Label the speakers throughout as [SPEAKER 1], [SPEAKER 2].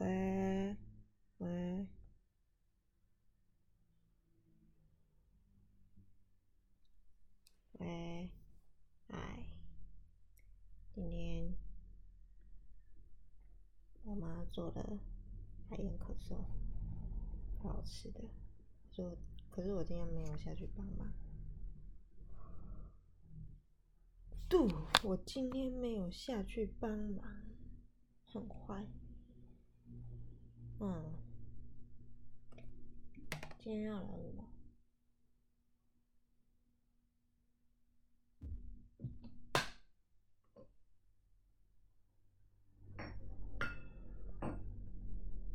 [SPEAKER 1] 喂喂，喂，哎，今天我妈做的海盐可颂，好好吃的。就可是我今天没有下去帮忙。对，我今天没有下去帮忙，很坏。嗯，今天要来什么？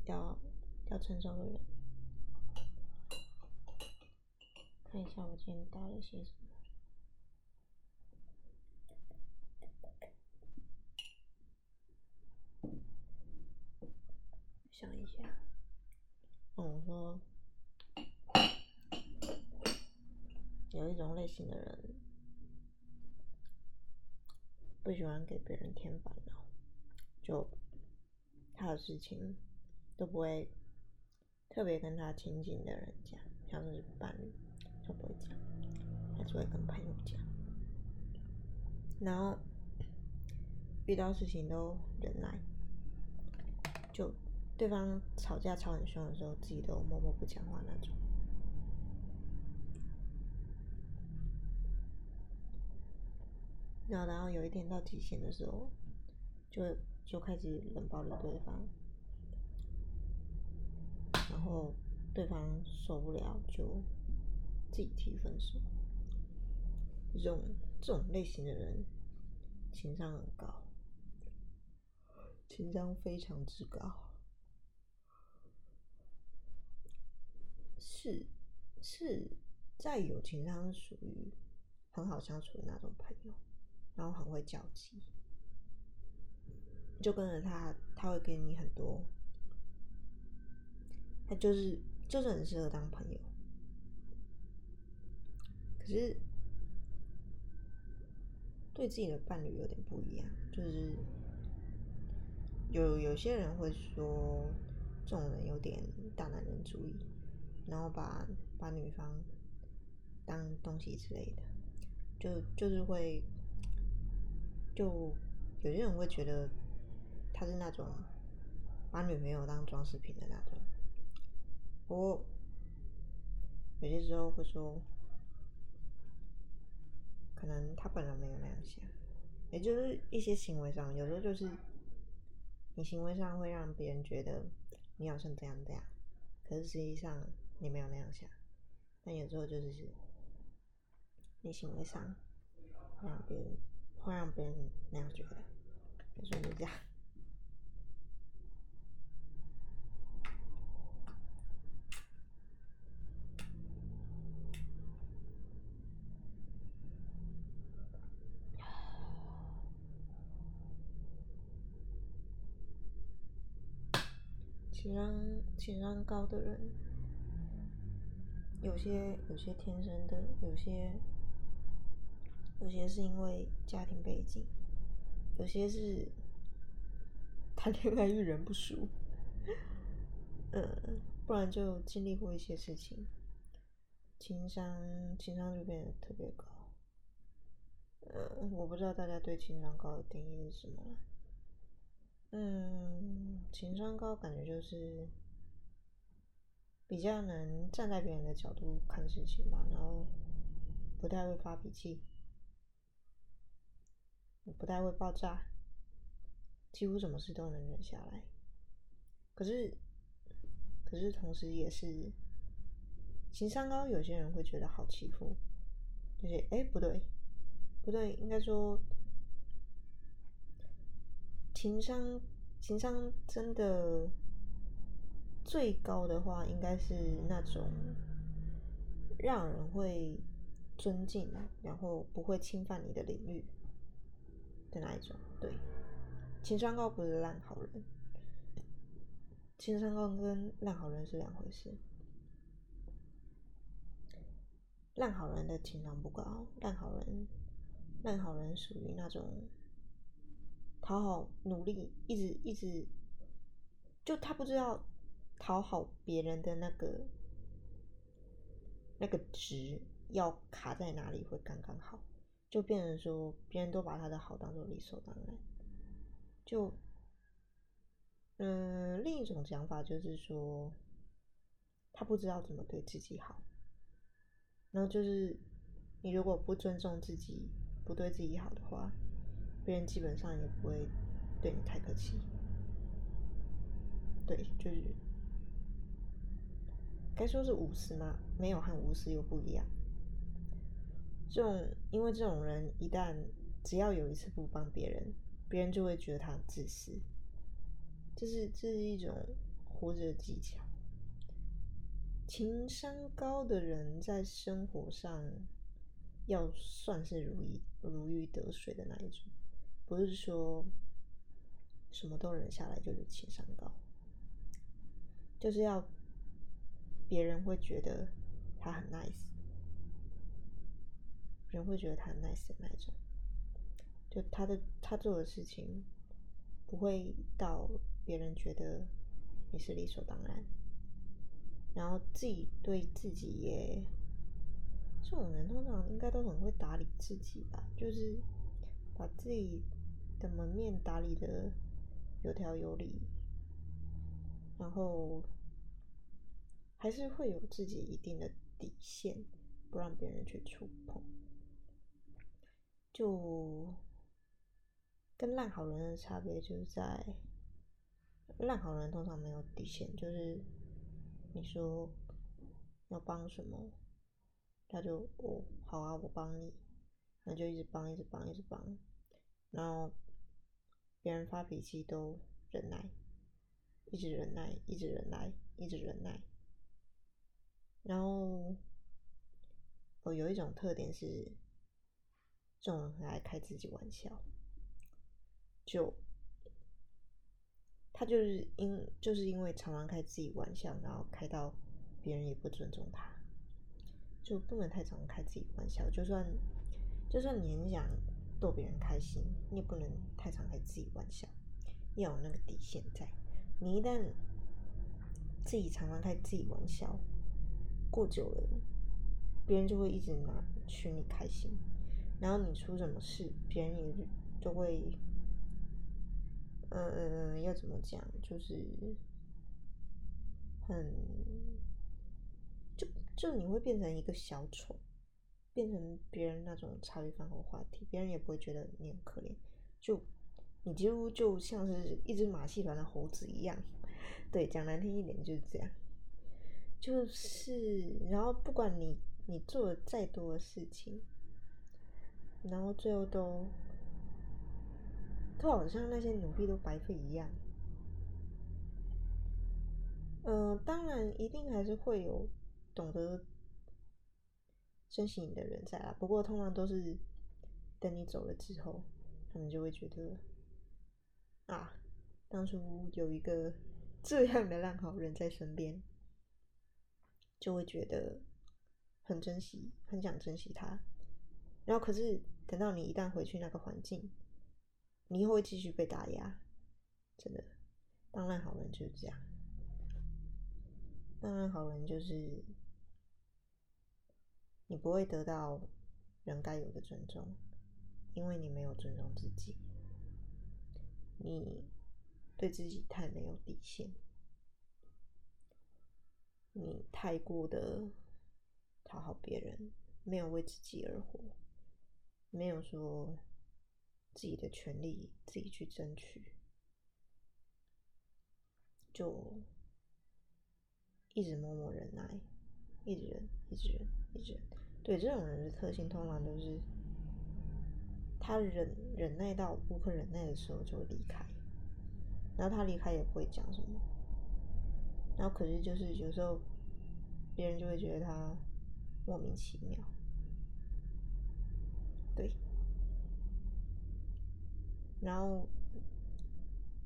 [SPEAKER 1] 要要成熟的人，看一下我今天带了些什么。想一下，嗯，我说，有一种类型的人，不喜欢给别人添烦恼，就他的事情都不会特别跟他亲近的人讲，像是伴侣就不会讲，他只会跟朋友讲，然后遇到事情都忍耐，对方吵架吵很凶的时候，自己都默默不讲话那种。然后，然后有一天到极限的时候，就就开始冷暴力对方，然后对方受不了就自己提分手。这种这种类型的人，情商很高，情商非常之高。是是在友情上属于很好相处的那种朋友，然后很会交际，就跟着他，他会给你很多，他就是就是很适合当朋友。可是对自己的伴侣有点不一样，就是有有些人会说这种人有点大男人主义。然后把把女方当东西之类的，就就是会，就有些人会觉得他是那种把女朋友当装饰品的那种。不过有些时候会说，可能他本人没有那样想，也就是一些行为上，有时候就是你行为上会让别人觉得你好像这样这样，可是实际上。你没有那样想，但有时候就是你行为上让别人会让别人那样觉得，有时候就这样。情商情商高的人。有些有些天生的，有些有些是因为家庭背景，有些是谈恋爱遇人不淑，嗯，不然就经历过一些事情，情商情商就变得特别高。嗯，我不知道大家对情商高的定义是什么。嗯，情商高感觉就是。比较能站在别人的角度看事情吧，然后不太会发脾气，不太会爆炸，几乎什么事都能忍下来。可是，可是同时也是情商高，有些人会觉得好欺负，就是哎、不对，不对，应该说情商情商真的。最高的话，应该是那种让人会尊敬，然后不会侵犯你的领域的那一种。对，情商高不是烂好人，情商高跟烂好人是两回事。烂好人的情商不高，烂好人，烂好人属于那种讨好、努力，一直一直。就他不知道讨好别人的那个那个值要卡在哪里会刚刚好，就变成说别人都把他的好当做理所当然。就，嗯，另一种讲法就是说，他不知道怎么对自己好。然后就是，你如果不尊重自己，不对自己好的话，别人基本上也不会对你太客气。对，就是该说是无私吗？没有和无私又不一样。这种，因为这种人一旦只要有一次不帮别人，别人就会觉得他自私。这是这是一种活着的技巧。情商高的人在生活上要算是如鱼如鱼得水的那一种，不是说什么都忍下来就是情商高。就是要别人会觉得他很 nice，人会觉得他很 nice 的那种，就他的他做的事情不会到别人觉得你是理所当然，然后自己对自己也，这种人通常应该都很会打理自己吧，就是把自己的门面打理的有条有理，然后。还是会有自己一定的底线，不让别人去触碰。就跟烂好人的差别就是在，烂好人通常没有底线，就是你说要帮什么，他就哦好啊，我帮你，那就一直帮，一直帮，一直帮，然后别人发脾气都忍耐，一直忍耐，一直忍耐，一直忍耐。然后，我有一种特点是，这种人很爱开自己玩笑。就，他就是因就是因为常常开自己玩笑，然后开到别人也不尊重他，就不能太常开自己玩笑。就算就算你很想逗别人开心，你也不能太常开自己玩笑，要有那个底线在。你一旦自己常常开自己玩笑，过久了，别人就会一直拿取你开心，然后你出什么事，别人也就会，嗯，要怎么讲，就是很，就就你会变成一个小丑，变成别人那种茶余饭后话题，别人也不会觉得你很可怜，就你几乎就像是一只马戏团的猴子一样，对，讲难听一点就是这样。就是，然后不管你你做了再多的事情，然后最后都都好像那些努力都白费一样。嗯、当然一定还是会有懂得珍惜你的人在啊。不过通常都是等你走了之后，他们就会觉得啊，当初有一个这样的烂好人在身边。就会觉得很珍惜，很想珍惜他。然后，可是等到你一旦回去那个环境，你又会继续被打压。真的，当烂好人就是这样。当烂好人就是你不会得到人该有的尊重，因为你没有尊重自己，你对自己太没有底线。你太过的讨好别人，没有为自己而活，没有说自己的权利自己去争取，就一直默默忍耐，一直忍，一直忍，一直忍。对，这种人的特性，通常都是他忍忍耐到无可忍耐的时候就会离开，然后他离开也不会讲什么。然后可是就是有时候，别人就会觉得他莫名其妙，对。然后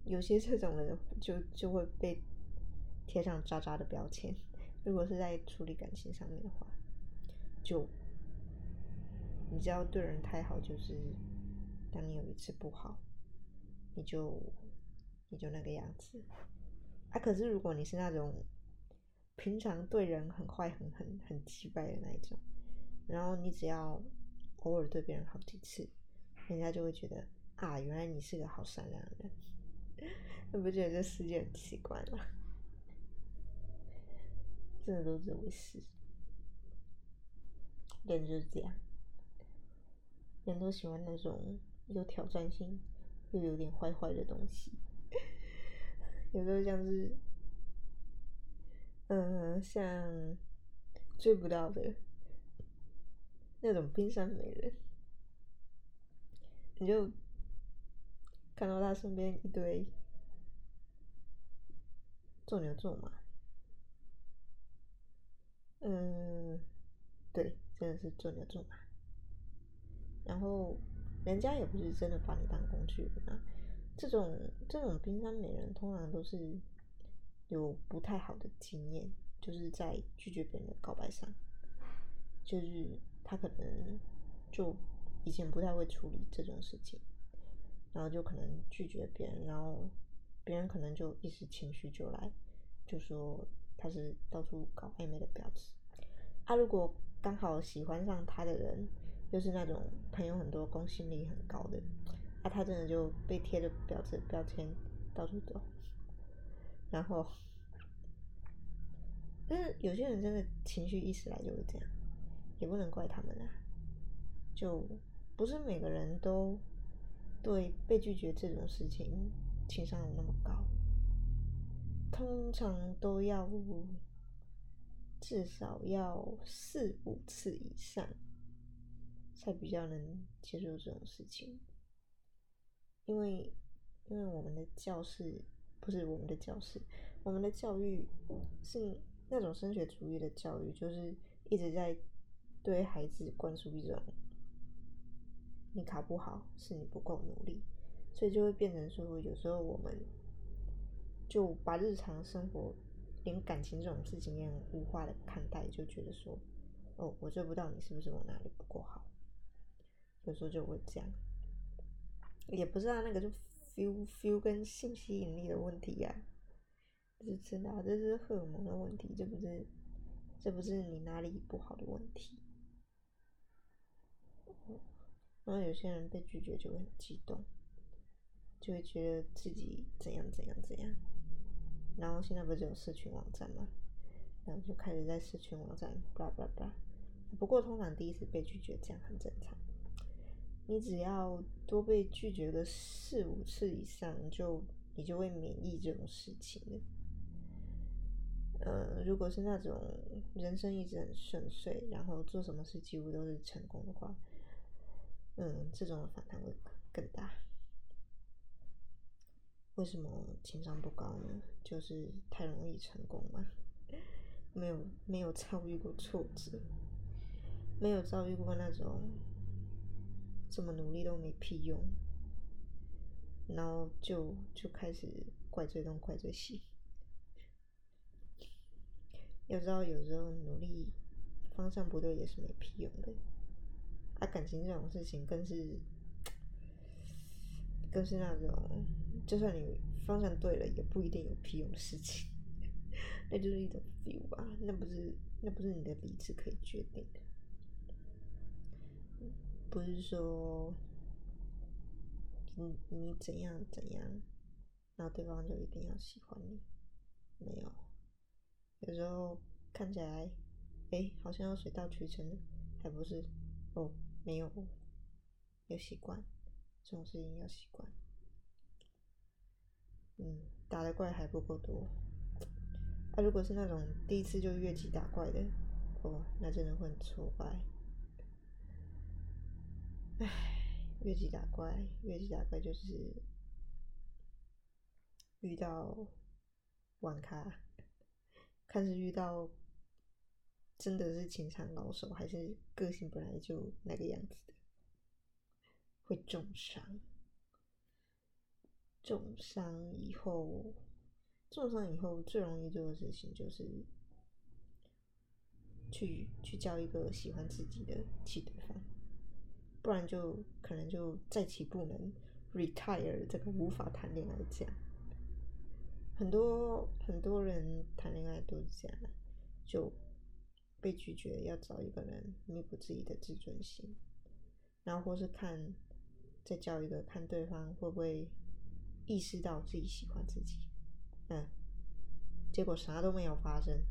[SPEAKER 1] 有些这种人就就会被贴上渣渣的标签。如果是在处理感情上面的话，就你只要对人太好，就是当你有一次不好，你就你就那个样子。啊，可是如果你是那种平常对人很坏、很很很奇怪的那一种，然后你只要偶尔对别人好几次，人家就会觉得啊，原来你是个好善良的人。你不觉得这世界很奇怪吗？真的都这回事。人就是这样，人都喜欢那种有挑战性又有点坏坏的东西。有时候像是，嗯、像追不到的那种冰山美人，你就看到他身边一堆做牛做马，嗯，对，真的是做牛做马，然后人家也不是真的把你当工具人啊。这种这种冰山美人通常都是有不太好的经验，就是在拒绝别人的告白上，就是他可能就以前不太会处理这种事情，然后就可能拒绝别人，然后别人可能就一时情绪就来，就说他是到处搞暧昧的婊子。他如果刚好喜欢上他的人，又是那种朋友很多、公信力很高的。啊，他真的就被贴着标志标签到处走，然后，但是有些人真的情绪一时来就会这样，也不能怪他们啊，就不是每个人都对被拒绝这种事情情商有那么高，通常都要至少要四五次以上，才比较能接受这种事情。因为，因为我们的教室不是我们的教室，我们的教育是那种升学主义的教育，就是一直在对孩子灌输一种你考不好是你不够努力，所以就会变成说，有时候我们就把日常生活连感情这种事情也很物化的看待，就觉得说，哦，我追不到你，是不是我哪里不够好？有时候就会这样。也不是啊，那个就 feel feel 跟性吸引力的问题呀、啊，这是真的，这是荷尔蒙的问题，这不是，这不是你哪里不好的问题。然后有些人被拒绝就会很激动，就会觉得自己怎样怎样怎样。然后现在不是有社群网站吗？然后就开始在社群网站叭叭叭。不过通常第一次被拒绝这样很正常。你只要多被拒绝个四五次以上，就你就会免疫这种事情了。呃，如果是那种人生一直很顺遂，然后做什么事几乎都是成功的话，嗯，这种反弹会更大。为什么情商不高呢？就是太容易成功嘛，没有没有遭遇过挫折，没有遭遇过那种。这么努力都没屁用，然后就就开始怪罪东怪罪西。要知道，有时候努力方向不对也是没屁用的。啊，感情这种事情更是更是那种，就算你方向对了，也不一定有屁用的事情。那就是一种 feel 吧，那不是那不是你的理智可以决定的。不是说你你怎样怎样，然后对方就一定要喜欢你，没有。有时候看起来，哎，好像要水到渠成，还不是哦，没有，要习惯这种事情要习惯。嗯，打的怪还不够多。啊，如果是那种第一次就越级打怪的，哦，那真的会很挫败。唉，越级打怪，越级打怪就是遇到玩咖，看是遇到真的是情场老手，还是个性本来就那个样子的，会重伤。重伤以后，重伤以后最容易做的事情就是去去交一个喜欢自己的气对方。不然就可能就再起不能，retire 这个无法谈恋爱这样，很多很多人谈恋爱都是这样，就被拒绝，要找一个人弥补自己的自尊心，然后或是看再交一个，看对方会不会意识到自己喜欢自己，嗯，结果啥都没有发生，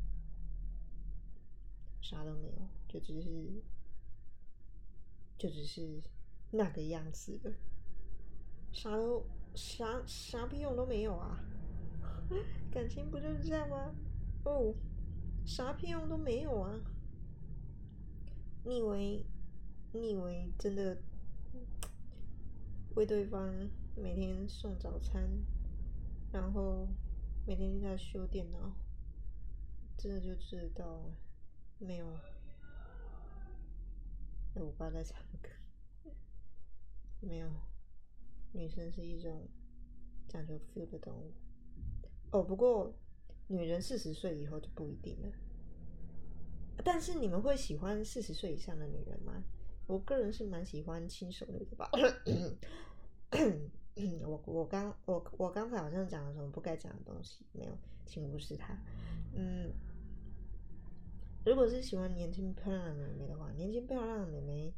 [SPEAKER 1] 啥都没有，就只是就只是那个样子的，啥都啥啥屁用都没有啊！感情不就是这样吗？哦，啥屁用都没有啊！你以为你以为真的为对方每天送早餐，然后每天在修电脑，真的就知道没有？我爸在唱歌。没有，女生是一种讲究 feel 的动物。哦，不过女人四十岁以后就不一定了。但是你们会喜欢四十岁以上的女人吗？我个人是蛮喜欢轻熟女的吧。我我刚我我刚才好像讲了什么不该讲的东西，没有，请无视他。嗯，如果是喜欢年轻漂亮的妹妹的话，年轻漂亮的妹妹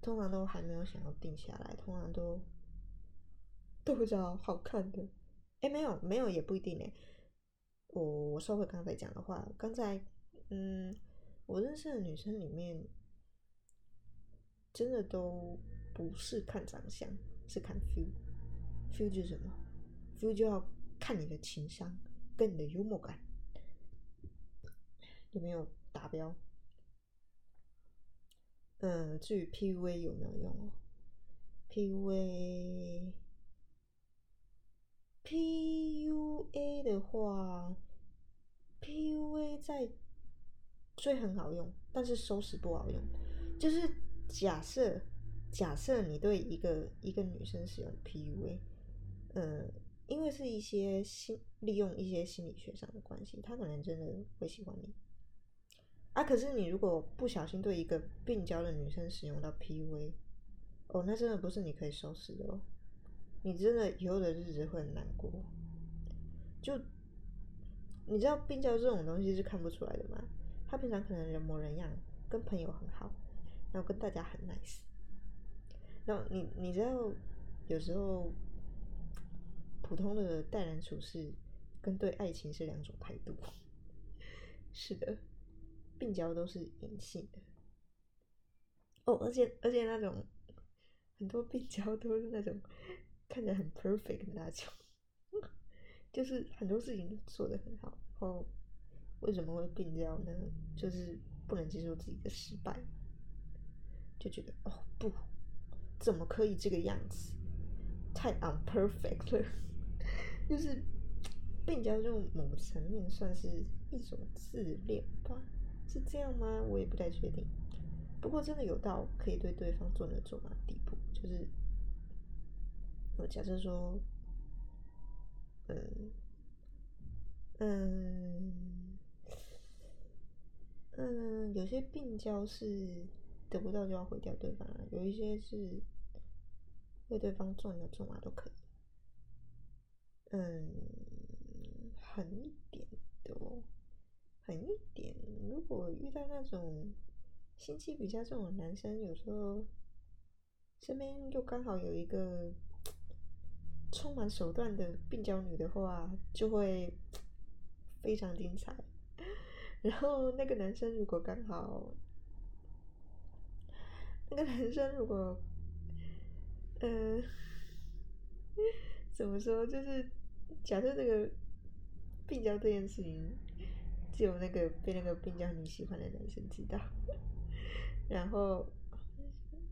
[SPEAKER 1] 通常都还没有想要定下来，通常都都会找好看的。哎，没有，没有也不一定呢。我我收回刚才讲的话，刚才，嗯，我认识的女生里面，真的都不是看长相，是看 feel。feel 就是什么？feel 就要看你的情商跟你的幽默感有没有达标。嗯，至于 PUA 有没有用哦？PUA。PUA 的话，PUA 在追很好用，但是收拾不好用。就是假设，假设你对一个一个女生使用 PUA，嗯，因为是一些心利用一些心理学上的关系，她可能真的会喜欢你。啊，可是你如果不小心对一个病娇的女生使用到 PUA，哦，那真的不是你可以收拾的哦。你真的以后的日子会很难过，就你知道病娇这种东西是看不出来的吗？他平常可能人模人样，跟朋友很好，然后跟大家很 nice，然后你你知道有时候普通的待人处事跟对爱情是两种态度，是的，病娇都是隐性的，哦，而且而且那种很多病娇都是那种。看起来很 perfect 的那种，就是很多事情都做得很好。然后为什么会病娇呢？就是不能接受自己的失败，就觉得哦不，怎么可以这个样子？太 unperfect 了。就是病娇这种某层面算是一种自恋吧？是这样吗？我也不太确定。不过真的有到可以对对方做牛做马的地步，就是。我假设说，嗯，嗯，嗯，有些病娇是得不到就要毁掉对方，有一些是为对方做牛做马都可以。嗯，狠一点的，哦。我遇到那种心机比较重的男生，有时候身边就刚好有一个。充满手段的病娇女的话，就会非常精彩。然后那个男生如果刚好，那个男生如果，嗯、怎么说？就是假设这个病娇这件事情，只有那个被那个病娇女喜欢的男生知道。然后，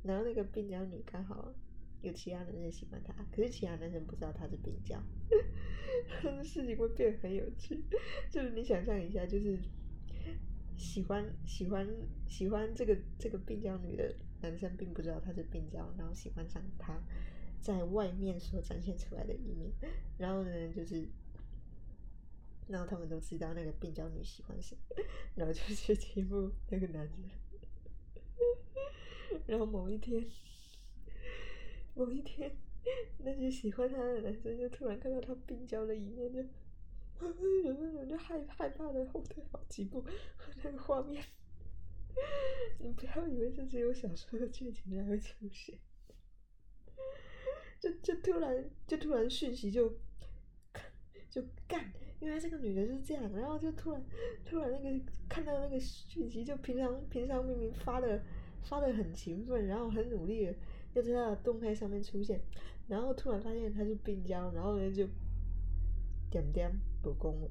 [SPEAKER 1] 然后那个病娇女刚好。有其他男生喜欢她，可是其他男生不知道她是病娇，事情会变得很有趣。就是你想象一下，就是喜欢喜欢喜欢这个这个病娇女的男生，并不知道她是病娇，然后喜欢上她在外面所展现出来的一面。然后呢，就是然后他们都知道那个病娇女喜欢谁，然后就去欺负那个男生。然后某一天。某一天，那些喜欢他的男生就突然看到他病娇的一面，就有时候就害害怕的后退好几步，那个画面，你不要以为这只有小说的剧情才会出现，就就突然就突然讯息就就干，原来这个女的是这样，然后就突然突然那个看到那个讯息，就平常平常明明发的发的很勤奋，然后很努力的，在他的动态上面出现，然后突然发现他是病娇，然后呢就。点点不恭维，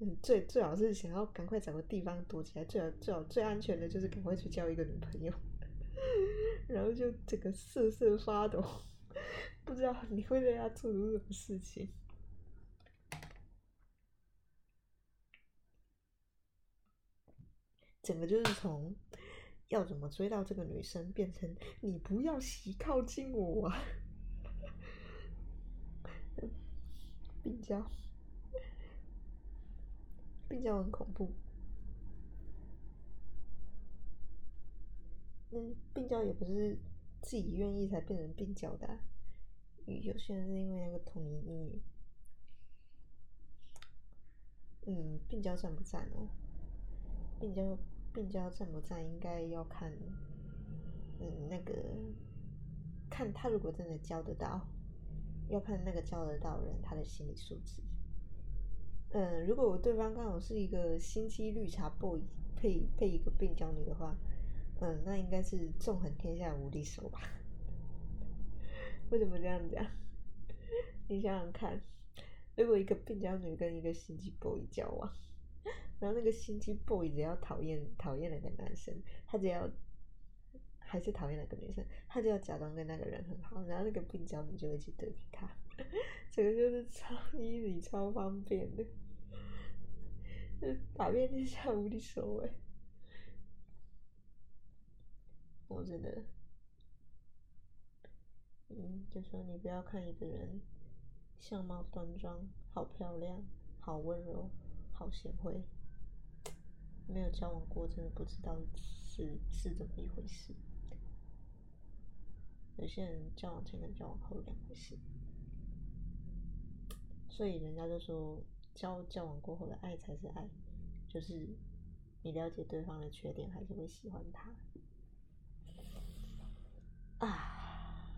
[SPEAKER 1] 嗯，最最好是想要赶快找个地方躲起来，最好最好最安全的就是赶快去交一个女朋友，然后就整个瑟瑟发抖，不知道你会对他做出什么事情，整个就是从要怎么追到这个女生，变成你不要袭靠近我啊。病娇，病娇很恐怖。嗯，病娇也不是自己愿意才变成病娇的啊，有些人是因为那个同龄异女。嗯，病娇赞不赞哦？病娇，病娇赞不站？应该要看，嗯，那个，看他如果真的交得到。要看那个交得到人他的心理素质。嗯，如果我对方刚好是一个心机绿茶 boy 配配一个病娇女的话，嗯，那应该是纵横天下无敌手吧？为什么这样讲？你想想看，如果一个病娇女跟一个心机 boy 交往，然后那个心机 boy 只要讨厌讨厌那个男生，他只要。还是讨厌那个女生，他就要假装跟那个人很好，然后那个病娇女就会去对比他，这个就是超 easy、超方便的，打遍天下无敌手哎！我真的，嗯，就说你不要看一个人相貌端庄、好漂亮、好温柔、好贤惠，没有交往过，真的不知道是是怎么一回事。有些人交往前跟交往后两回事，所以人家就说交交往过后的爱才是爱，就是你了解对方的缺点，还是会喜欢他。啊，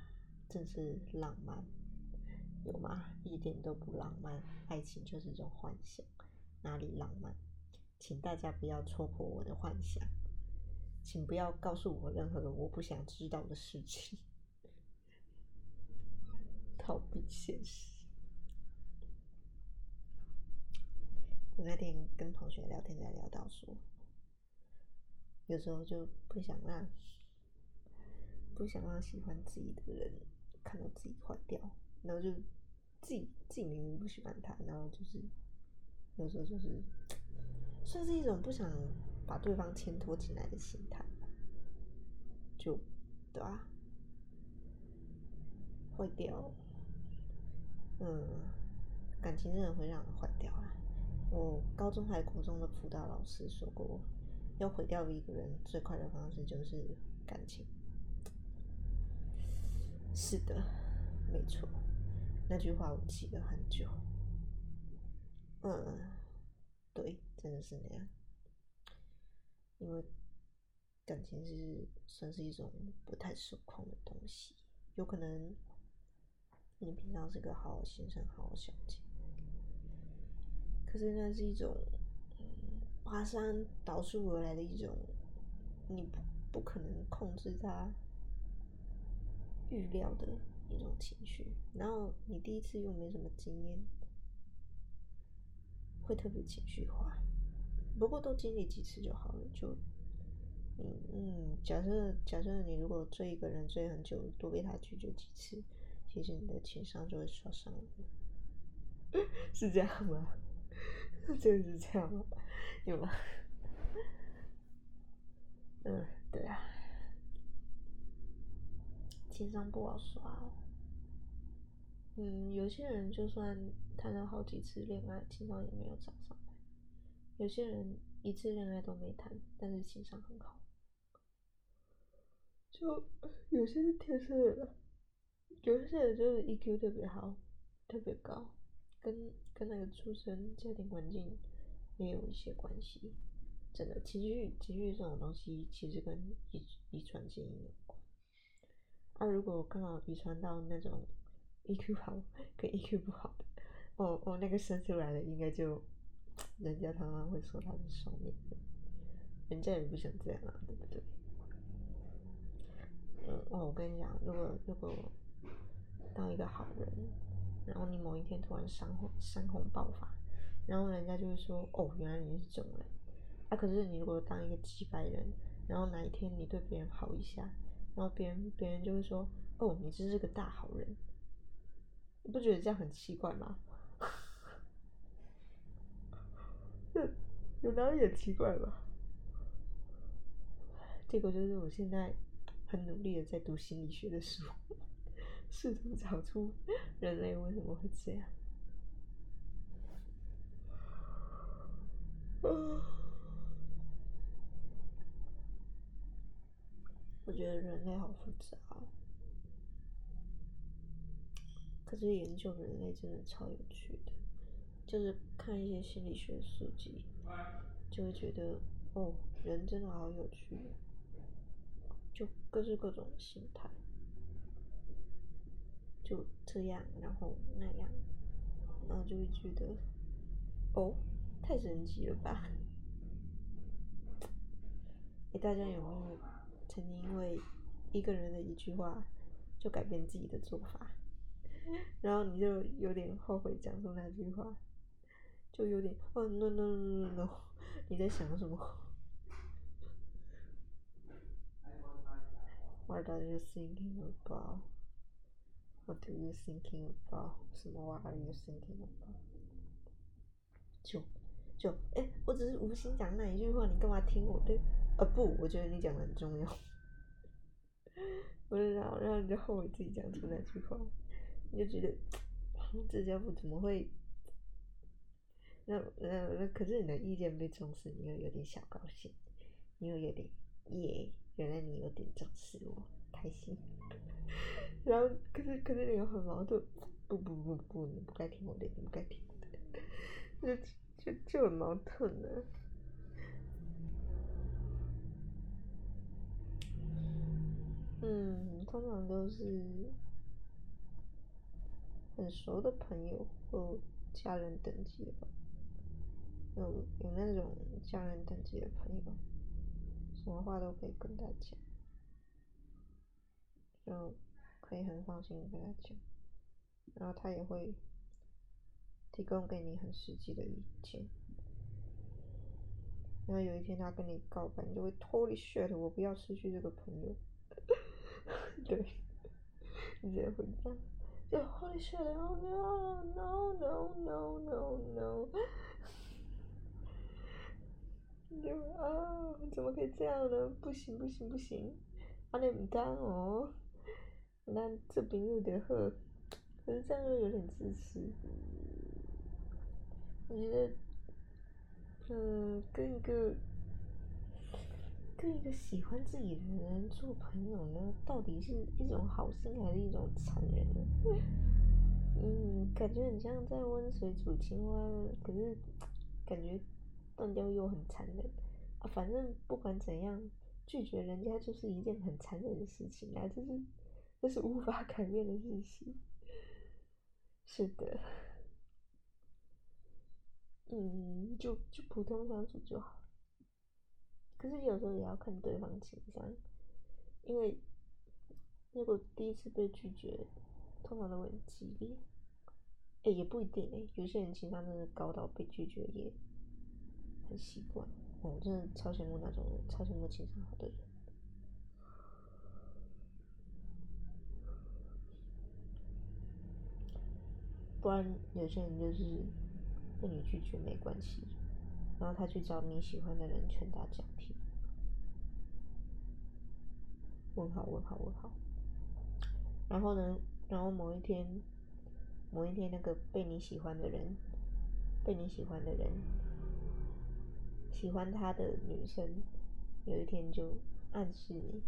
[SPEAKER 1] 真是浪漫，有吗？一点都不浪漫，爱情就是一种幻想，哪里浪漫？请大家不要戳破我的幻想，请不要告诉我任何我不想知道的事情。逃避现实。我那天跟同学聊天，才聊到说，有时候就不想让，不想让喜欢自己的人看到自己坏掉，然后就自己自己明明不喜欢他，然后就是有时候就是算是一种不想把对方牵拖进来的心态，就对吧？坏掉。嗯，感情真的会让人坏掉啊！我高中还国中的辅导老师说过，要毁掉一个人最快的方式就是感情。是的，没错，那句话我记了很久。嗯，对，真的是那样。因为感情是算是一种不太受控的东西，有可能。你平常是个好好先生、好小姐，可是那是一种，嗯，爬山倒树而来的一种，你不不可能控制它、预料的一种情绪。然后你第一次又没什么经验，会特别情绪化。不过都经历几次就好了。就，嗯嗯，假设假设你如果追一个人追很久，多被他拒绝几次。其实你的情商就会刷上，是这样吗？就是这样吗？有吗？嗯，对啊，情商不好刷哦。嗯，有些人就算谈了好几次恋爱，情商也没有涨上；有些人一次恋爱都没谈，但是情商很好。就有些是天生的。有些人就是 EQ 特别好，特别高，跟跟那个出生家庭环境也有一些关系。真的，情绪情绪这种东西其实跟遗遗传基因有关。啊，如果刚好遗传到那种 EQ 好跟 EQ 不好的，哦哦，那个生出来的应该就，人家常常会说他是双面的，人家也不想这样啊，对不对？嗯，哦，我跟你讲，如果如果当一个好人，然后你某一天突然山洪山洪爆发，然后人家就会说，哦，原来你是这种人。啊，可是你如果当一个几百人，然后哪一天你对别人好一下，然后别人别人就会说，哦，你真是个大好人。你不觉得这样很奇怪吗？这有哪里也奇怪吧？结果就是我现在。很努力的在读心理学的书，试图找出人类为什么会这样。我觉得人类好复杂，可是研究人类真的超有趣的，就是看一些心理学书籍，就会觉得哦，人真的好有趣。就各式各种心态，就这样，然后那样，然后就会觉得，哦，太神奇了吧！哎，大家有没有曾经因为一个人的一句话就改变自己的做法，然后你就有点后悔讲出那句话，就有点哦，no no no no no，你在想什么？What are you thinking about? What are you thinking about? 什么？What are you thinking about? 就就哎、欸，我只是无心讲那一句话，你干嘛听我的？啊不，我觉得你讲的很重要。不知道，然后你就后悔自己讲出那句话，你就觉得这家伙怎么会？那那那，可是你的意见被重视，你又有点小高兴，你又有点耶。原来你有点重视我，开心。然后，可是可是你又很矛盾，不不不不，你不该听我的，你不该听我的，就就就很矛盾呢。嗯，通常都是很熟的朋友或家人等级吧，有有那种家人等级的朋友。什么话都可以跟他讲，就可以很放心的跟他讲，然后他也会提供给你很实际的意见。然后有一天他跟你告白，你就会 Holy shit，我不要失去这个朋友。对，你也会这样，就 Holy shit，Oh no，No，No，No，No，No。就啊，怎么可以这样呢？不行不行不行，安尼唔当哦。那这边有点好，可是这样又有点自私。我觉得，嗯，跟一个跟一个喜欢自己的人做朋友呢，到底是一种好心还是一种残忍呢？嗯，感觉很像在温水煮青蛙，可是感觉。断掉又很残忍啊！反正不管怎样，拒绝人家就是一件很残忍的事情啊！这是这是无法改变的事实。是的，嗯，就就普通相处就好。可是有时候也要看对方情商，因为如果第一次被拒绝，通常都会很激烈。哎、也不一定哎、有些人情商真的高到被拒绝也。很习惯，我、真的超羡慕那种人，超羡慕情商好的人。不然有些人就是被你拒绝没关系，然后他去找你喜欢的人拳打脚踢。问号问号问号。然后呢？然后某一天，某一天那个被你喜欢的人，被你喜欢的人。喜欢他的女生，有一天就暗示你，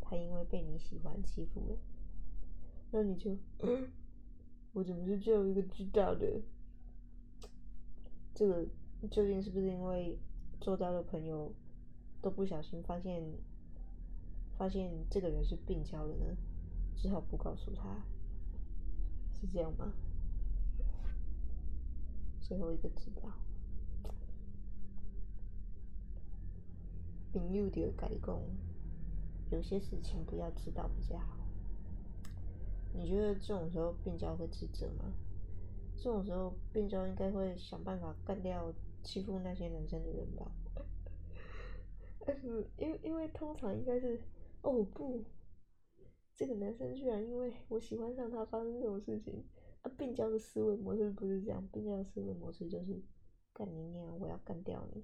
[SPEAKER 1] 他因为被你喜欢欺负了，那你就，我怎么是最后一个知道的？这个究竟是不是因为周遭的朋友都不小心发现，发现这个人是病娇了呢？只好不告诉他，是这样吗？最后一个知道，朋友就跟你讲，有些事情不要知道比较好。你觉得这种时候病娇会自责吗？这种时候病娇应该会想办法干掉欺负那些男生的人吧？但是因为因为通常应该是哦不，这个男生居然因为我喜欢上他发生这种事情啊！病娇的思维模式不是这样，病娇的思维模式就是干你娘，我要干掉你！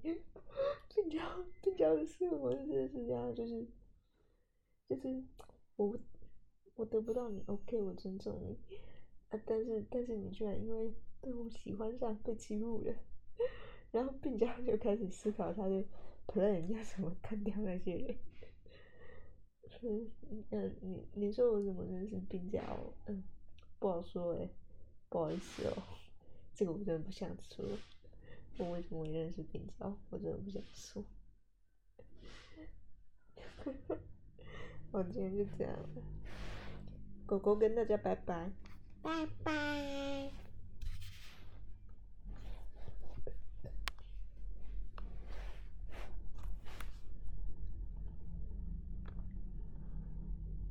[SPEAKER 1] 病娇病娇的思维模式是这样，就是就是我。我得不到你，OK，我尊重你啊！但是，但是你居然因为被我喜欢上被欺负了，然后病娇就开始思考他的 plan 要怎么干掉那些人。嗯嗯，你你说我怎么认识病娇？嗯，不好说诶，不好意思哦，这个我真的不想说。我为什么会认识病娇？我真的不想说。我今天就这样了。狗狗跟大家拜拜，拜拜。